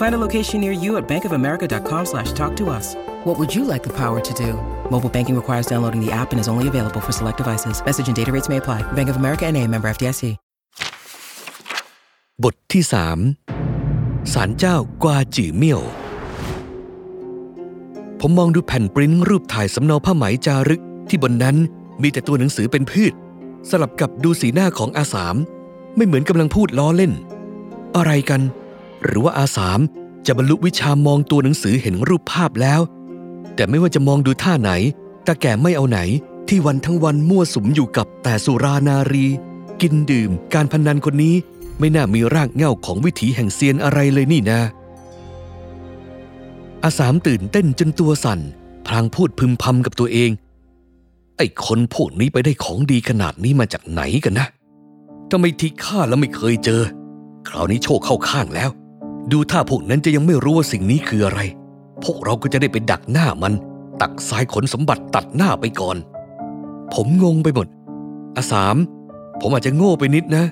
Find a location near you at bankofamerica.com slash talk to us. What would you like the power to do? Mobile banking requires downloading the app and is only available for select devices. Message and data rates may apply. Bank of America and a member FDIC. บทที่สามศาลเจ้ากวาจือเมี่ยว ผมมองดูแผ่นปริ้นรูปถ่ายสำเนาผ้าไหมจารึก ที่บนนั้นมีแต่ตัวหนังสือเป็นพืช สลับกับดูสีหน้าของอาสาม ไม่เหมือนกำลังพูดล้อเล่น อะไรกัน หรือว่าอาสามจะบรรลุวิชามองตัวหนังสือเห็นรูปภาพแล้ว แต่ไม่ว่าจะมองดูท่าไหนตาแก่ไม่เอาไหนที่วันทั้งวันมั่วสุมอยู่กับแต่สุรานารี กินดื่ม การพนันคนนี้ไม่น่ามีรากเหง้าของวิถีแห่งเซียนอะไรเลยนี่นะ อาสามตื่นเต้นจนตัวสั่น พลางพูดพึมพำกับตัวเอง ไอ้คนพวกนี้ไปได้ของดีขนาดนี้มาจากไหนกันนะทำไมที่ข้าแล้วไม่เคยเจอ คราวนี้โชคเข้าข้างแล้ว ดูถ้าพวกนั้นจะยังไม่รู้ว่าสิ่งนี้คืออะไร พวกเราก็จะได้ไปดักหน้ามัน ตักสายขนสมบัติตัดหน้าไปก่อน ผมงงไปหมดอาสามผมอาจจะโง่ไปนิดนะ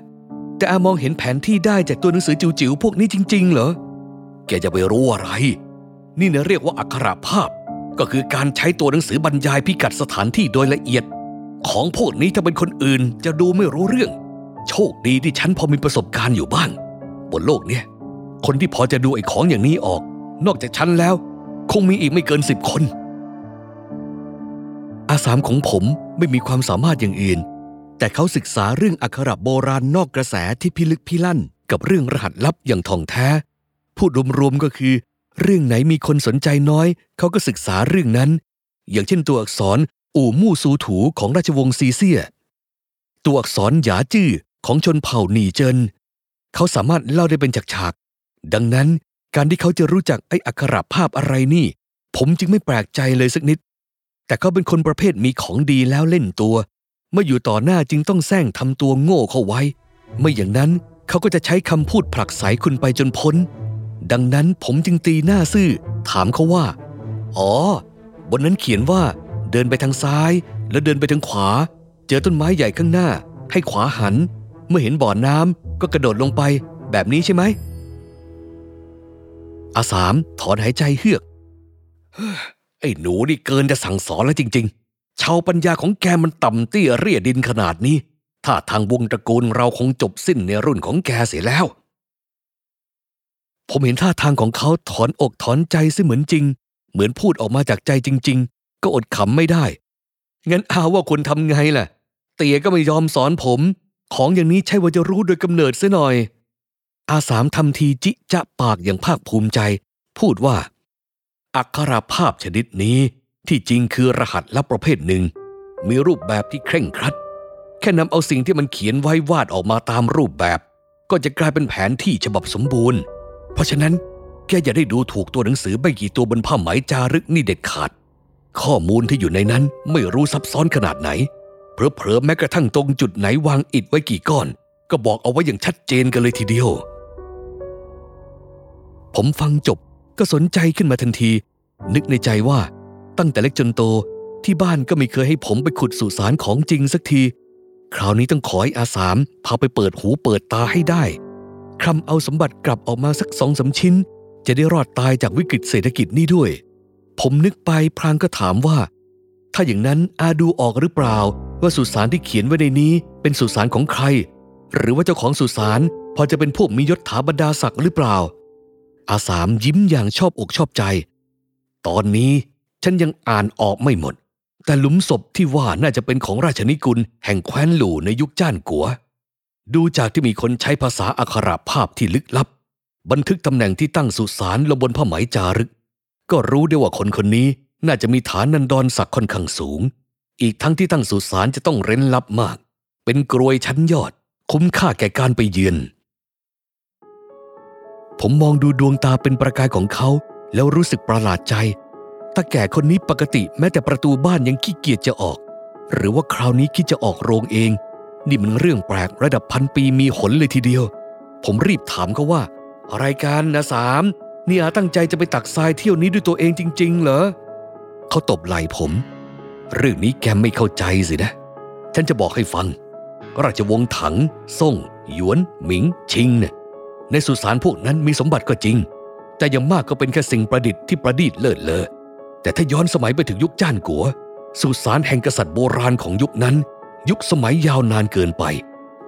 แต่อามองเห็นแผนที่ได้จากตัวหนังสือจิ๋วๆพวกนี้จริง ๆ เหรอ แกจะไปรู้อะไร นี่นะเรียกว่าอักขระภาพ ก็คือการใช้ตัวหนังสือบรรยายพิกัดสถานที่โดยละเอียด ของพวกนี้ถ้าเป็นคนอื่นจะดูไม่รู้เรื่อง โชคดีที่ฉันพอมีประสบการณ์อยู่บ้าง บนโลกเนี่ย คนที่พอจะดูไอ้ของอย่างนี้ออก นอกจากฉันแล้ว คงมีอีกไม่เกินสิบคน อาสามของผมไม่มีความสามารถอย่างอื่น แต่เขาศึกษาเรื่องอักขระโบราณนอกกระแสที่พิลึกพิลั่น กับเรื่องรหัสลับอย่างท่องแท้ พูดรวมๆก็คือ เรื่องไหนมีคนสนใจน้อย เขาก็ศึกษาเรื่องนั้น อย่างเช่นตัวอักษรอู่มู่ซูถูของราชวงศ์ซีเซีย ตัวอักษรหยาจื้อของชนเผ่าหนีเจิน เขาสามารถเล่าได้เป็นฉาก ดังนั้นการที่เขาจะรู้จักไอ้อักขระภาพอะไรนี่ ผมจึงไม่แปลกใจเลยสักนิด แต่เขาเป็นคนประเภทมีของดีแล้วเล่นตัว เมื่ออยู่ต่อหน้าจึงต้องแซงทำตัวโง่เข้าไว้ ไม่อย่างนั้นเขาก็จะใช้คำพูดผลักไสคุณไปจนพ้น ดังนั้นผมจึงตีหน้าซื่อ ถามเขาว่า อ๋อ บนนั้นเขียนว่า เดินไปทางซ้าย แล้วเดินไปทางขวา เจอต้นไม้ใหญ่ข้างหน้า ให้ขวาหัน เมื่อเห็นบ่อน้ำก็กระโดดลงไป แบบนี้ใช่ไหม อาสามถอนหายใจเฮือก ไอ้หนูนี่เกินจะสั่งสอนแล้วจริง ๆ ชาวปัญญาของแกมันต่ำเตี้ยเรียดินขนาดนี้ ถ้าทางวงตระกูลเราคงจบสิ้นในรุ่นของแกเสียแล้ว ผมเห็นท่าทางของเขาถอนอกถอนใจซิเหมือนจริง เหมือนพูดออกมาจากใจจริง ๆ ก็อดขำไม่ได้ งั้นอาว่าคนทำไงล่ะ เตียก็ไม่ยอมสอนผม ของอย่างนี้ใช่ว่าจะรู้โดยกำเนิดซะหน่อย อาสามทำทีจิจะปากอย่างภาคภูมิใจ พูดว่า อักขระภาพชนิดนี้ที่จริงคือรหัสลับประเภทหนึ่ง มีรูปแบบที่เคร่งครัด แค่นำเอาสิ่งที่มันเขียนไว้วาดออกมาตามรูปแบบ ก็จะกลายเป็นแผนที่ฉบับสมบูรณ์ เพราะฉะนั้นแกอย่าได้ดูถูกตัวหนังสือไม่กี่ตัวบนผ้าไหมจารึกนี่เด็ดขาด ข้อมูลที่อยู่ในนั้นไม่รู้ซับซ้อนขนาดไหนเผลอๆแม้กระทั่งตรงจุดไหนวางอิฐไว้กี่ก้อน ก็บอกเอาไว้อย่างชัดเจนกันเลยทีเดียว ผมฟังจบก็สนใจขึ้นมาทันที นึกในใจว่า ตั้งแต่เล็กจนโตที่บ้านก็ไม่เคยให้ผมไปขุดสุสานของจริงสักที คราวนี้ต้องขอให้อาสามพาไปเปิดหูเปิดตาให้ได้คำเอาสมบัติกลับออกมาสักสองสาชิ้น จะได้รอดตายจากวิกฤตเศรษฐกิจนี้ด้วย ผมนึกไปพลางก็ถามว่า ถ้าอย่างนั้นอาดูออกหรือเปล่า ว่าสุสานที่เขียนไว้ในนี้ เป็นสุสานของใคร หรือว่าเจ้าของสุสานพอจะเป็นพวกมียศถาบรรดาศักดิ์หรือเปล่า อาสามยิ้มอย่างชอบอกชอบใจ ตอนนี้ฉันยังอ่านออกไม่หมด แต่หลุมศพที่ว่าน่าจะเป็นของราชนิกุลแห่งแคว้นหลู่ในยุคจ้านกัว ดูจากที่มีคนใช้ภาษาอักขระภาพที่ลึกลับ บันทึกตำแหน่งที่ตั้งสุสานลงบนผ้าไหมจารึก ก็รู้ได้ว่าคนคนนี้น่าจะมีฐานนันดรศักดิ์ค่อนข้างสูง อีกทั้งที่ตั้งสุสานจะต้องเร้นลับมาก เป็นกรวยชั้นยอด คุ้มค่าแก่การไปเยือน ผมมองดูดวงตาเป็นประกายของเขา แล้วรู้สึกประหลาดใจตาแก่คนนี้ปกติแม้แต่ประตูบ้านยังขี้เกียจจะออก หรือว่าคราวนี้คิดจะออกโรงเอง นี่มันเรื่องแปลกระดับพันปีมีหนเลยทีเดียว ผมรีบถามเขาว่า อะไรกันนะสามนี่อาตั้งใจจะไปตักทรายเที่ยวนี้ด้วยตัวเองจริง ๆ เหรอเขาตบไหล่ผม เรื่องนี้แกไม่เข้าใจสินะ ฉันจะบอกให้ฟัง ราชวงศ์ถัง ซ่ง หยวน หมิง ชิงเนี่ย ในสุสานพวกนั้นมีสมบัติก็จริง แต่ยังมากก็เป็นแค่สิ่งประดิษฐ์ที่ประดิษฐ์เลิศเลอแต่ถ้าย้อนสมัยไปถึงยุคจ้านกัว สุสานแห่งกษัตริย์โบราณของยุคนั้น ยุคสมัยยาวนานเกินไป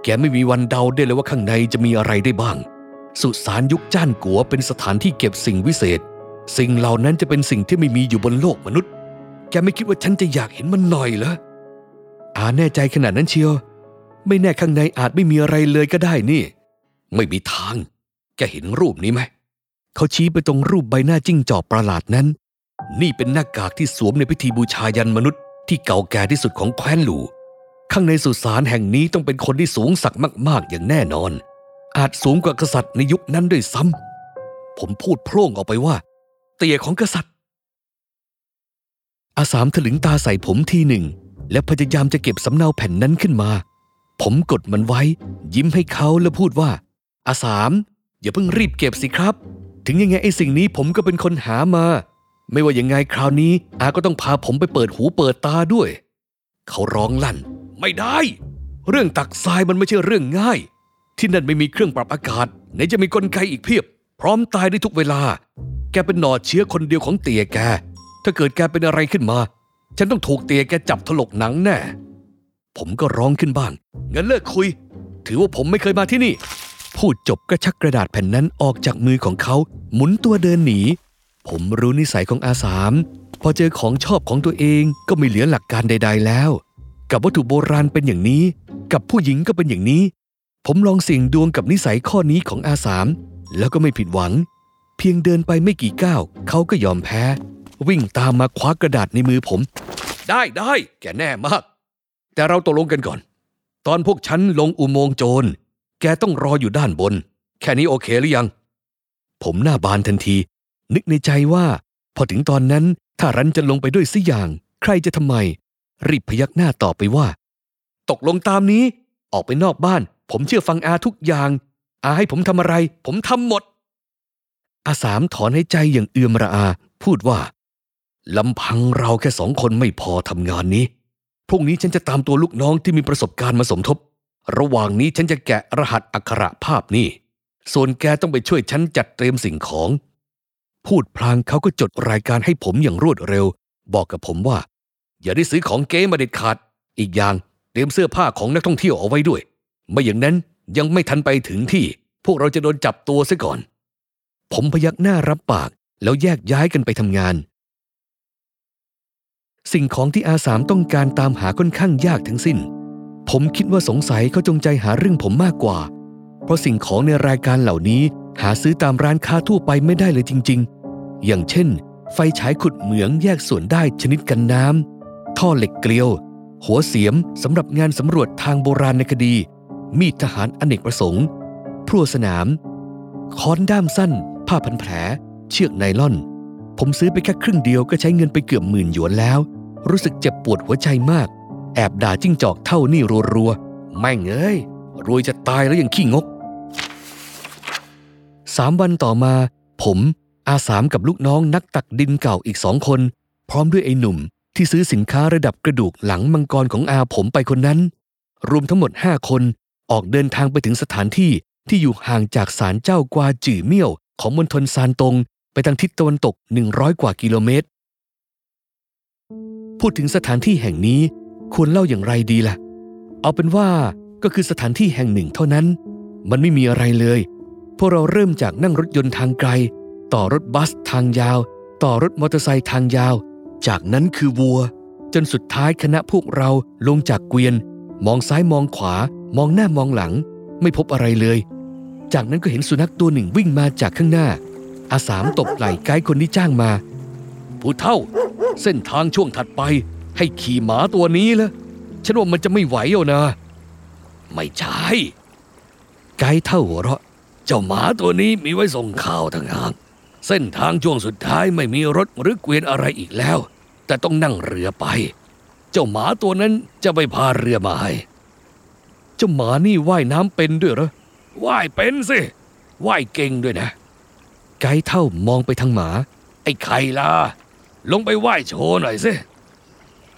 แกไม่มีวันเดาได้เลยว่าข้างในจะมีอะไรได้บ้าง สุสานยุคจ้านกัวเป็นสถานที่เก็บสิ่งวิเศษ สิ่งเหล่านั้นจะเป็นสิ่งที่ไม่มีอยู่บนโลกมนุษย์ แกไม่คิดว่าฉันจะอยากเห็นมันหน่อยเหรออาแน่ใจขนาดนั้นเชียว ไม่แน่ข้างในอาจไม่มีอะไรเลยก็ได้นี่ ไม่มีทาง แกเห็นรูปนี้ไหม เขาชี้ไปตรงรูปใบหน้าจิ้งจอกประหลาดนั้น นี่เป็นหน้ากากที่สวมในพิธีบูชายันมนุษย์ที่เก่าแก่ที่สุดของแคว้นหลู ข้างในสุสานแห่งนี้ต้องเป็นคนที่สูงสักมากๆอย่างแน่นอน อาจสูงกว่ากษัตริย์ในยุคนั้นด้วยซ้ำ ผมพูดโพร่งออกไปว่า เตี่ยของกษัตริย์ อาสามถลึงตาใส่ผมทีหนึ่ง และพยายามจะเก็บสำเนาแผ่นนั้นขึ้นมา ผมกดมันไว้ ยิ้มให้เขาแล้วพูดว่า อาสามอย่าเพิ่งรีบเก็บสิครับ ถึงยังไงไอ้สิ่งนี้ผมก็เป็นคนหามา ไม่ว่ายังไงคราวนี้ อาก็ต้องพาผมไปเปิดหูเปิดตาด้วย เขาร้องลั่น ไม่ได้ เรื่องตักทรายมันไม่ใช่เรื่องง่าย ที่นั่นไม่มีเครื่องปรับอากาศไหนจะมีกลไกอีกเพียบ พร้อมตายได้ทุกเวลา แกเป็นหนอดเชื้อคนเดียวของเตี่ยแก ถ้าเกิดแกเป็นอะไรขึ้นมา ฉันต้องถูกเตี่ยแกจับถลกหนังแน่ผมก็ร้องขึ้นบ้างงั้นเลิกคุย ถือว่าผมไม่เคยมาที่นี่ พูดจบก็ชักกระดาษแผ่นนั้นออกจากมือของเขา หมุนตัวเดินหนี ผมรู้นิสัยของอาสาม พอเจอของชอบของตัวเองก็ไม่เหลือหลักการใด ๆ แล้ว กับวัตถุโบราณเป็นอย่างนี้ กับผู้หญิงก็เป็นอย่างนี้ ผมลองเสี่ยงดวงกับนิสัยข้อนี้ของอาสาม แล้วก็ไม่ผิดหวัง เพียงเดินไปไม่กี่ก้าวเขาก็ยอมแพ้ วิ่งตามมาคว้ากระดาษในมือผม ได้ได้แกแน่มาก แต่เราตกลงกันก่อน ตอนพวกฉันลงอุโมงค์โจร แกต้องรออยู่ด้านบน แค่นี้โอเคหรือยัง ผมหน้าบานทันที นึกในใจว่า พอถึงตอนนั้นถ้ารันจะลงไปด้วยสิอย่าง ใครจะทำไม รีบพยักหน้าตอบไปว่า ตกลงตามนี้ ออกไปนอกบ้าน ผมเชื่อฟังอาทุกอย่าง อาให้ผมทำอะไร ผมทำหมด อาสามถอนให้ใจอย่างเอือมระอา พูดว่าลำพังเราแค่สองคนไม่พอทำงานนี้พรุ่งนี้ฉันจะตามตัวลูกน้องที่มีประสบการณ์มาสมทบ ระหว่างนี้ฉันจะแกะรหัสอักขระภาพนี่ ส่วนแกต้องไปช่วยฉันจัดเตรียมสิ่งของ พูดพลางเขาก็จดรายการให้ผมอย่างรวดเร็ว บอกกับผมว่า อย่าได้ซื้อของเก๊มาเด็ดขาด อีกอย่างเตรียมเสื้อผ้าของนักท่องเที่ยวเอาไว้ด้วย ไม่อย่างนั้นยังไม่ทันไปถึงที่ พวกเราจะโดนจับตัวซะก่อน ผมพยักหน้ารับปากแล้วแยกย้ายกันไปทำงาน สิ่งของที่อาสามต้องการตามหาค่อนข้างยากทั้งสิ้น ผมคิดว่าสงสัยเขาจงใจหาเรื่องผมมากกว่า เพราะสิ่งของในรายการเหล่านี้หาซื้อตามร้านค้าทั่วไปไม่ได้เลยจริง ๆ อย่างเช่น ไฟฉายขุดเหมืองแยกส่วนได้ชนิดกันน้ำ ท่อเหล็กเกลียว หัวเสียมสำหรับงานสำรวจทางโบราณในคดี มีดทหารอเนกประสงค์ พรัวสนาม ค้อนด้ามสั้น ผ้าพันแผล เชือกไนล่อน ผมซื้อไปแค่ครึ่งเดียวก็ใช้เงินไปเกือบหมื่นหยวนแล้ว รู้สึกเจ็บปวดหัวใจมาก แอบด่าจิ้งจอกเท่านี่รัวๆไม่งเงยรวยจะตายแล้วยังขี้งก สามวันต่อมา ผมอาสามกับลูกน้องนักตักดินเก่าอีกสองคน พร้อมด้วยไอ้หนุ่มที่ซื้อสินค้าระดับกระดูกหลังมังกรของอาผมไปคนนั้น รวมทั้งหมดห้าคนออกเดินทางไปถึงสถานที่ที่อยู่ห่างจากศาลเจ้ากวาจื่อเมี่ยว ของมณฑลซานตง ไปทางทิศตะวันตก 100 กว่ากิโลเมตร พูดถึงสถานที่แห่งนี้ ควรเล่าอย่างไรดีล่ะ เอาเป็นว่าก็คือสถานที่แห่งหนึ่งเท่านั้น มันไม่มีอะไรเลย พวกเราเริ่มจากนั่งรถยนต์ทางไกล ต่อรถบัสทางยาว ต่อรถมอเตอร์ไซค์ทางยาว จากนั้นคือวัว จนสุดท้ายคณะพวกเราลงจากเกวียน มองซ้ายมองขวา มองหน้ามองหลัง ไม่พบอะไรเลย จากนั้นก็เห็นสุนัขตัวหนึ่งวิ่งมาจากข้างหน้า อาสามตบไหล่ไกด์คนที่จ้างมา ผู้เท่า เส้นทางช่วงถัดไป ให้ขี่หมาตัวนี้ละฉันว่ามันจะไม่ไหวเอานะ ไม่ใช่ ไกด์เท่าหัวเราะ เจ้าหมาตัวนี้มีไว้ส่งข่าวต่างหากเส้นทางช่วงสุดท้ายไม่มีรถหรือเกวียนอะไรอีกแล้ว แต่ต้องนั่งเรือไป เจ้าหมาตัวนั้นจะไปพาเรือมาให้เจ้าหมานี่ว่ายน้ำเป็นด้วยเหรอว่ายเป็นสิว่ายเก่งด้วยนะ ไกด์เท่ามองไปทางหมา ไอ้ไข่ล่ะลงไปว่ายโชว์หน่อยสิ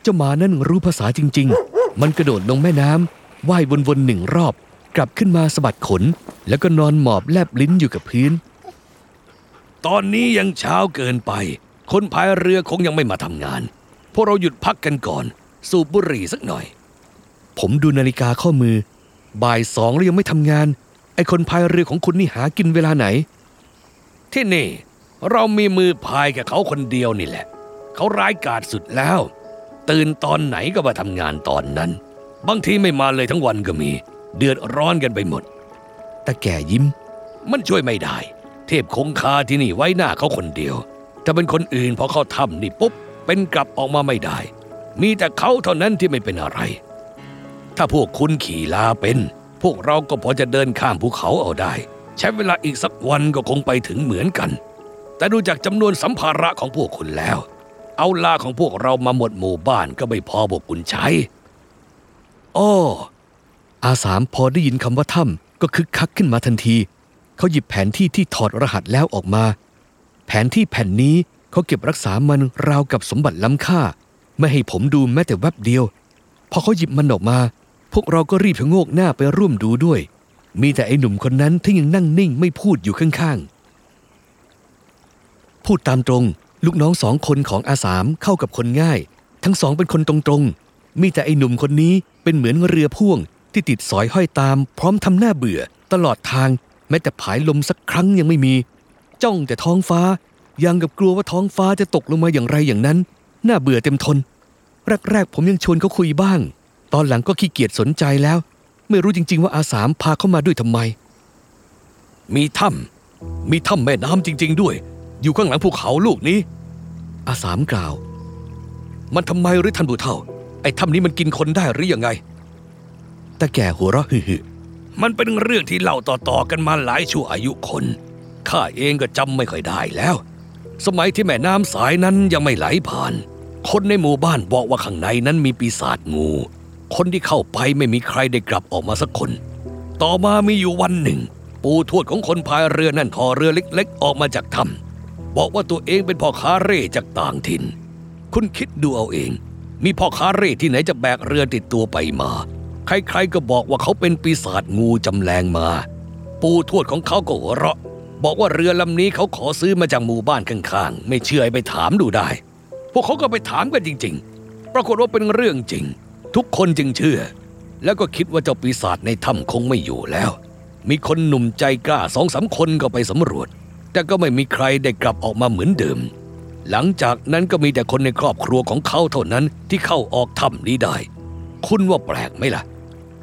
เจ้าหมานั่นรู้ภาษาจริง ๆ มันกระโดดลงแม่น้ำว่ายวนๆหนึ่งรอบ กลับขึ้นมาสะบัดขน แล้วก็นอนหมอบแลบลิ้นอยู่กับพื้น ตอนนี้ยังเช้าเกินไป คนพายเรือคงยังไม่มาทำงาน พวกเราหยุดพักกันก่อน สูบบุหรี่สักหน่อย ผมดูนาฬิกาข้อมือ บ่ายสองแล้วยังไม่ทำงาน ไอ้คนพายเรือของคุณนี่หากินเวลาไหน ที่นี่ เรามีมือพายกับเขาคนเดียวนี่แหละ เขาร้ายกาจสุดแล้ว ตื่นตอนไหนก็มาทำงานตอนนั้น บางทีไม่มาเลยทั้งวันก็มี เดือดร้อนกันไปหมด แต่แก่ยิ้ม มันช่วยไม่ได้ เทพคงคาที่นี่ไว้หน้าเขาคนเดียว ถ้าเป็นคนอื่นพอเขาทำนี่ปุ๊บ เป็นกลับออกมาไม่ได้ มีแต่เขาเท่านั้นที่ไม่เป็นอะไร ถ้าพวกคุณขี่ลาเป็น พวกเราก็พอจะเดินข้ามภูเขาเอาได้ ใช้เวลาอีกสักวันก็คงไปถึงเหมือนกัน แต่ดูจากจำนวนสัมภาระของพวกคุณแล้ว เอาลาของพวกเรามาหมดหมู่บ้านก็ไม่พอพวกคุณใช้อ้ออาสามพอได้ยินคำว่าถ้ำก็คึกคักขึ้นมาทันที เขาหยิบแผนที่ที่ถอดรหัสแล้วออกมา แผนที่แผ่นนี้เขาเก็บรักษามันราวกับสมบัติล้ำค่า ไม่ให้ผมดูแม้แต่แวบเดียว พอเขาหยิบมันออกมา พวกเราก็รีบชะโงกหน้าไปร่วมดูด้วย มีแต่ไอ้หนุ่มคนนั้นที่ยังนั่งนิ่งไม่พูดอยู่ข้างๆ พูดตามตรง ลูกน้องสองคนของอาสามเข้ากับคนง่าย ทั้งสองเป็นคนตรงๆ มีแต่ไอ้หนุ่มคนนี้เป็นเหมือนเรือพ่วง ที่ติดสอยห้อยตาม พร้อมทำหน้าเบื่อ ตลอดทาง แม้แต่ผายลมสักครั้งยังไม่มี จ้องแต่ท้องฟ้า ยังกับกลัวว่าท้องฟ้าจะตกลงมาอย่างไรอย่างนั้น น่าเบื่อเต็มทน แรกๆผมยังชวนเขาคุยบ้าง ตอนหลังก็ขี้เกียจสนใจแล้ว ไม่รู้จริง ๆ ว่าอาสามพาเขามาด้วยทำไม มีถ้ำมีถ้ำแม่น้ำจริง ๆ ด้วย อยู่ข้างหลังภูเขาลูกนี้ อาสามกล่าว มันทำไมหรือท่านผู้เฒ่า ไอ้ถ้ำนี้มันกินคนได้หรือยังไง แต่แก่หัวเราะฮึมันเป็นเรื่องที่เล่าต่อๆกันมาหลายชั่วอายุคน ข้าเองก็จำไม่ค่อยได้แล้ว สมัยที่แม่น้ำสายนั้นยังไม่ไหลผ่าน คนในหมู่บ้านบอกว่าข้างในนั้นมีปีศาจงู คนที่เข้าไปไม่มีใครได้กลับออกมาสักคน ต่อมามีอยู่วันหนึ่ง ปู่ทวดของคนพายเรือนั่นทอเรือเล็ก ๆ ออกมาจากถ้ำ บอกว่าตัวเองเป็นพ่อค้าเร่จากต่างถิ่น คุณคิดดูเอาเอง มีพ่อค้าเร่ที่ไหนจะแบกเรือติดตัวไปมา ใครๆก็บอกว่าเขาเป็นปีศาจงูจำแรงมา ปู่ทวดของเขาก็หัวเราะ บอกว่าเรือลำนี้เขาขอซื้อมาจากหมู่บ้านข้างๆ ไม่เชื่อไปถามดูได้ พวกเขาก็ไปถามกันจริง ๆ ปรากฏว่าเป็นเรื่องจริง ทุกคนจึงเชื่อ แล้วก็คิดว่าเจ้าปีศาจในถ้ำคงไม่อยู่แล้ว มีคนหนุ่มใจกล้าสองสามคนก็ไปสำรวจ แต่ก็ไม่มีใครได้กลับออกมาเหมือนเดิม หลังจากนั้นก็มีแต่คนในครอบครัวของเขาเท่านั้นที่เข้าออกถ้ำนี้ได้ คุณว่าแปลกไหมล่ะ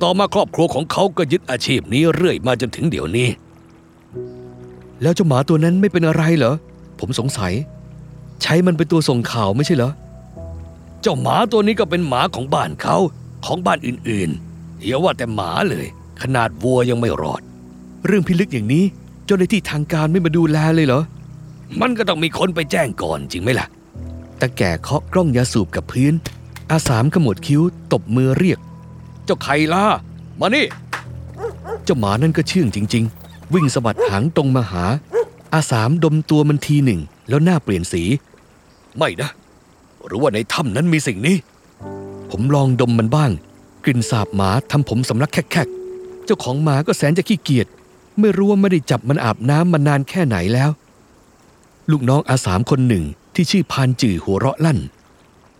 ต่อมาครอบครัวของเขาก็ยึดอาชีพนี้เรื่อยมาจนถึงเดี๋ยวนี้ แล้วเจ้าหมาตัวนั้นไม่เป็นอะไรเหรอ ผมสงสัย ใช้มันเป็นตัวส่งข่าวไม่ใช่เหรอ เจ้าหมาตัวนี้ก็เป็นหมาของบ้านเขาของบ้านอื่นๆอย่าว่าแต่หมาเลย ขนาดวัวยังไม่รอด เรื่องพิลึกอย่างนี้ เจ้าหน้าที่ทางการไม่มาดูแลเลยเหรอ มันก็ต้องมีคนไปแจ้งก่อนจริงไหมล่ะแต่แก่เคาะกล้องยาสูบกับพื้น อาสามขมวดคิ้วตบมือเรียก เจ้าไข่ล่ะ มานี่ เจ้าหมานั่นก็เชื่องจริง ๆ วิ่งสะบัดหางตรงมาหา อาสามดมตัวมันทีหนึ่ง แล้วหน้าเปลี่ยนสี ไม่นะ หรือว่าในถ้ำนั้นมีสิ่งนี้ ผมลองดมมันบ้าง กลิ่นสาบหมาทำผมสำลักแคกๆ เจ้าของหมาก็แสนจะขี้เกียจ ไม่รู้ว่าไม่ได้จับมันอาบน้ำมานานแค่ไหนแล้ว ลูกน้องอาสามคนหนึ่งที่ชื่อพานจื่อหัวเราะลั่น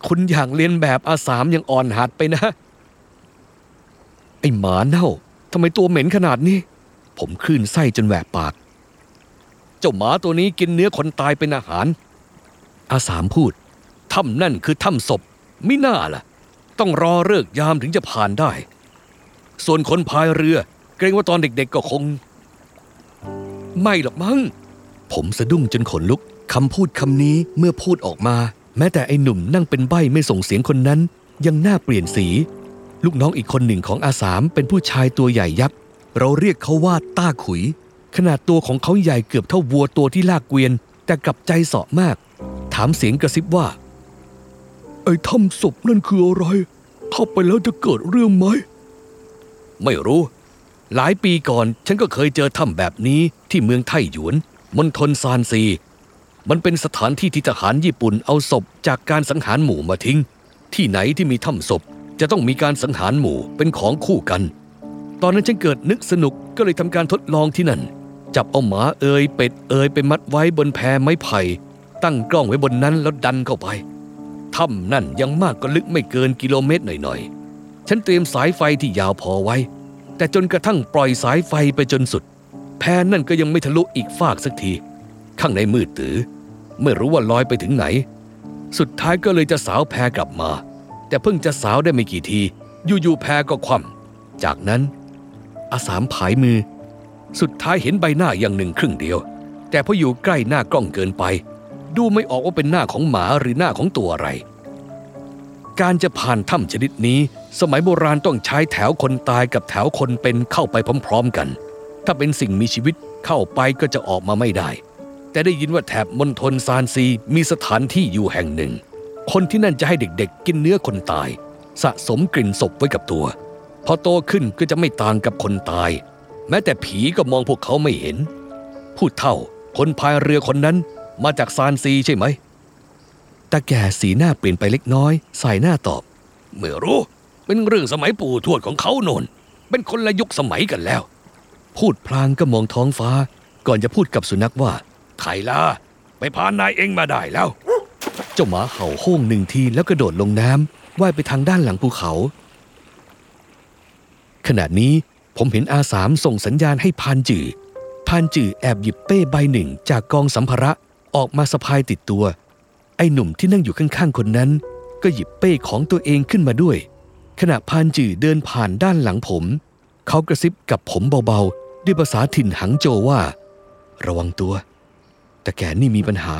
คุณอย่างเรียนแบบอาสามยังอ่อนหัดไปนะ ไอหมาเน่าทำไมตัวเหม็นขนาดนี้ ผมคลื่นไส้จนแหวกปาก เจ้าหมาตัวนี้กินเนื้อคนตายเป็นอาหาร อาสามพูดถ้ำนั่นคือถ้ำศพมิน่าล่ะ ต้องรอเลิกยามถึงจะผ่านได้ ส่วนคนพายเรือ เกรงว่าตอนเด็กๆก็คง ไม่หรอกมั้ง ผมสะดุ้งจนขนลุกคำพูดคำนี้เมื่อพูดออกมา แม้แต่ไอ้หนุ่มนั่งเป็นใบ้ไม่ส่งเสียงคนนั้น ยังหน้าเปลี่ยนสี ลูกน้องอีกคนหนึ่งของอาสามเป็นผู้ชายตัวใหญ่ยักษ์เราเรียกเขาว่าต้าขุย ขนาดตัวของเขาใหญ่เกือบเท่าวัวตัวที่ลากเกวียน แต่กลับใจเสาะมาก ถามเสียงกระซิบว่า ไอ้ถ้ำศพนั่นคืออะไร เข้าไปแล้วจะเกิดเรื่องไหม ไม่รู้ หลายปีก่อนฉันก็เคยเจอถ้ำแบบนี้ที่เมืองไทหยวนมณฑลซานซี มันเป็นสถานที่ที่ทหารญี่ปุ่นเอาศพจากการสังหารหมู่มาทิ้ง ที่ไหนที่มีถ้ำศพ จะต้องมีการสังหารหมู่เป็นของคู่กัน ตอนนั้นฉันเกิดนึกสนุกก็เลยทำการทดลองที่นั่น จับเอาหมาเอยเป็ดเอยไปมัดไว้บนแพไม้ไผ่ ตั้งกล้องไว้บนนั้นแล้วดันเข้าไปถ้ำนั่นยังมากก็ลึกไม่เกินกิโลเมตรหน่อยๆ ฉันเตรียมสายไฟที่ยาวพอไว้ แต่จนกระทั่งปล่อยสายไฟไปจนสุด แพนั่นก็ยังไม่ทะลุอีกฟากสักที ข้างในมืดตื้อไม่รู้ว่าลอยไปถึงไหน สุดท้ายก็เลยจะสาวแพกลับมา แต่เพิ่งจะสาวได้ไม่กี่ที อยู่ๆแพก็คว่ำจากนั้น อาสามผายมือ สุดท้ายเห็นใบหน้าอย่างหนึ่งครึ่งเดียว แต่พออยู่ใกล้หน้ากล้องเกินไป ดูไม่ออกว่าเป็นหน้าของหมาหรือหน้าของตัวอะไร การจะผ่านถ้ำชนิดนี้ สมัยโบราณต้องใช้แถวคนตายกับแถวคนเป็นเข้าไปพร้อม ๆกัน ถ้าเป็นสิ่งมีชีวิตเข้าไปก็จะออกมาไม่ได้ แต่ได้ยินว่าแถบมณฑลซานซีมีสถานที่อยู่แห่งหนึ่ง คนที่นั่นจะให้เด็กๆ กินเนื้อคนตาย สะสมกลิ่นศพไว้กับตัว พอโตขึ้นก็จะไม่ต่างกับคนตาย แม้แต่ผีก็มองพวกเขาไม่เห็น พูดเท่าคนพายเรือคนนั้นมาจากซานซีใช่ไหม ตาแก่สีหน้าเปลี่ยนไปเล็กน้อย ใส่หน้าตอบ เมื่อรู้ เป็นเรื่องสมัยปู่ทวดของเขาโนนเป็นคนละยุคสมัยกันแล้ว พูดพลางก็มองท้องฟ้า ก่อนจะพูดกับสุนัขว่าไทล่าไปพานายเองมาได้แล้ว เจ้าหมาเห่าโห้งหนึ่งทีแล้วกระโดดลงน้ำว่ายไปทางด้านหลังภูเขา ขณะนี้ผมเห็นอาสามส่งสัญญาณให้พานจือพานจือแอบหยิบเป้ใบหนึ่งจากกองสัมภาระออกมาสะพายติดตัว ไอ้หนุ่มที่นั่งอยู่ข้างๆคนนั้น ก็หยิบเป้ของตัวเองขึ้นมาด้วย ขณะพานจื่อเดินผ่านด้านหลังผม เขากระซิบกับผมเบาๆ ด้วยภาษาถิ่นหังโจวว่า ระวังตัว แต่แกนี่มีปัญหา